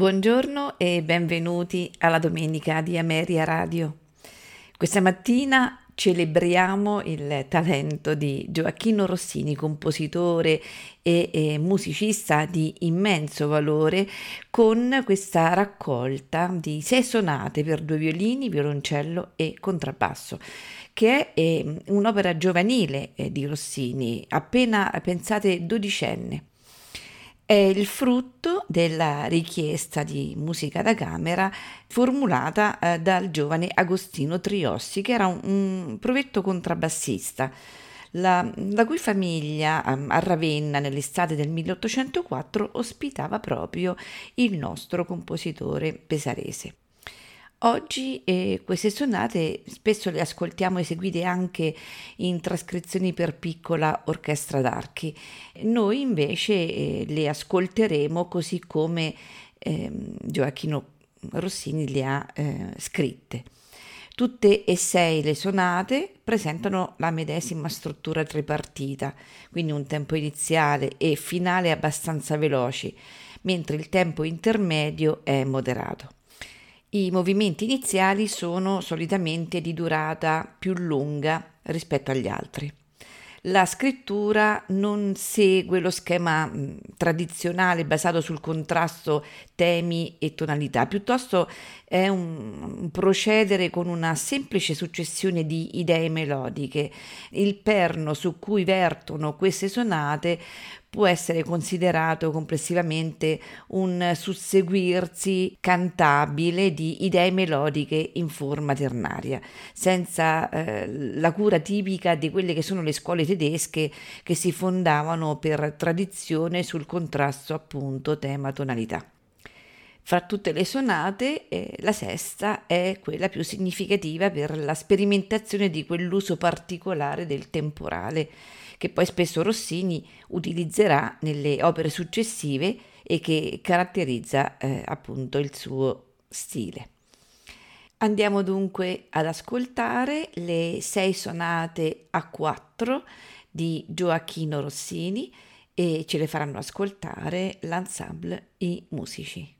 Buongiorno e benvenuti alla domenica di Ameria Radio. Questa mattina celebriamo il talento di Gioacchino Rossini, compositore e, e, musicista di immenso valore, con questa raccolta di sei sonate per due violini, violoncello e contrabbasso, che è eh, un'opera giovanile eh, di Rossini, appena pensate dodicenne è il frutto della richiesta di musica da camera formulata eh, dal giovane Agostino Triossi, che era un, un provetto contrabbassista, la, la, cui famiglia a Ravenna nell'estate del 1804 ospitava proprio il nostro compositore pesarese. Oggi eh, queste sonate spesso le ascoltiamo eseguite anche in trascrizioni per piccola orchestra d'archi. Noi invece eh, le ascolteremo così come eh, Gioacchino Rossini le ha eh, scritte. Tutte e sei le sonate presentano la medesima struttura tripartita, quindi un tempo iniziale e finale abbastanza veloci, mentre il tempo intermedio è moderato. I movimenti iniziali sono solitamente di durata più lunga rispetto agli altri. La scrittura non segue lo schema mh, tradizionale basato sul contrasto temi e tonalità, piuttosto è un, procedere con una semplice successione di idee melodiche. Il perno su cui vertono queste sonate può essere considerato complessivamente un susseguirsi cantabile di idee melodiche in forma ternaria, senza eh, la cura tipica di quelle che sono le scuole tedesche che si fondavano per tradizione sul contrasto appunto tema-tonalità. Fra tutte le sonate, eh, la sesta è quella più significativa per la sperimentazione di quell'uso particolare del temporale che poi spesso Rossini utilizzerà nelle opere successive e che caratterizza eh, appunto il suo stile. Andiamo dunque ad ascoltare le sei sonate a quattro di Gioacchino Rossini e ce le faranno ascoltare l'ensemble I Musici.